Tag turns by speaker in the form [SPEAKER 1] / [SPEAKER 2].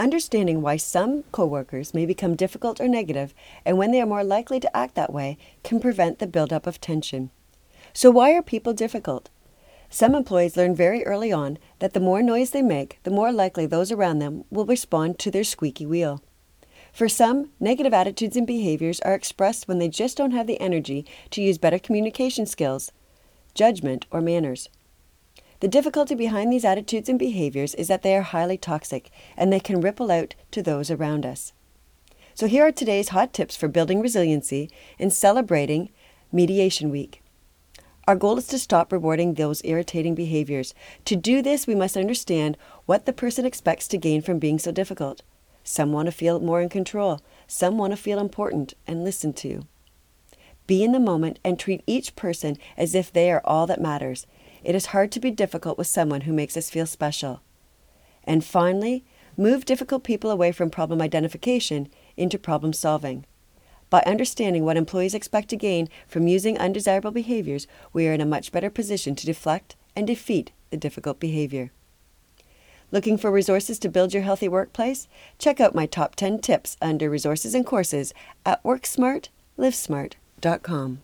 [SPEAKER 1] Understanding why some coworkers may become difficult or negative and when they are more likely to act that way can prevent the buildup of tension. So, why are people difficult? Some employees learn very early on that the more noise they make, the more likely those around them will respond to their squeaky wheel. For some, negative attitudes and behaviors are expressed when they just don't have the energy to use better communication skills, judgment, or manners. The difficulty behind these attitudes and behaviors is that they are highly toxic and they can ripple out to those around us. So, here are today's hot tips for building resiliency and celebrating Mediation Week. Our goal is to stop rewarding those irritating behaviors. To do this, we must understand what the person expects to gain from being so difficult. Some want to feel more in control. Some want to feel important and listened to. Be in the moment and treat each person as if they are all that matters. It is hard to be difficult with someone who makes us feel special. And finally, move difficult people away from problem identification into problem solving. By understanding what employees expect to gain from using undesirable behaviors, we are in a much better position to deflect and defeat the difficult behavior. Looking for resources to build your healthy workplace? Check out my top 10 tips under resources and courses at worksmartlivesmart.com.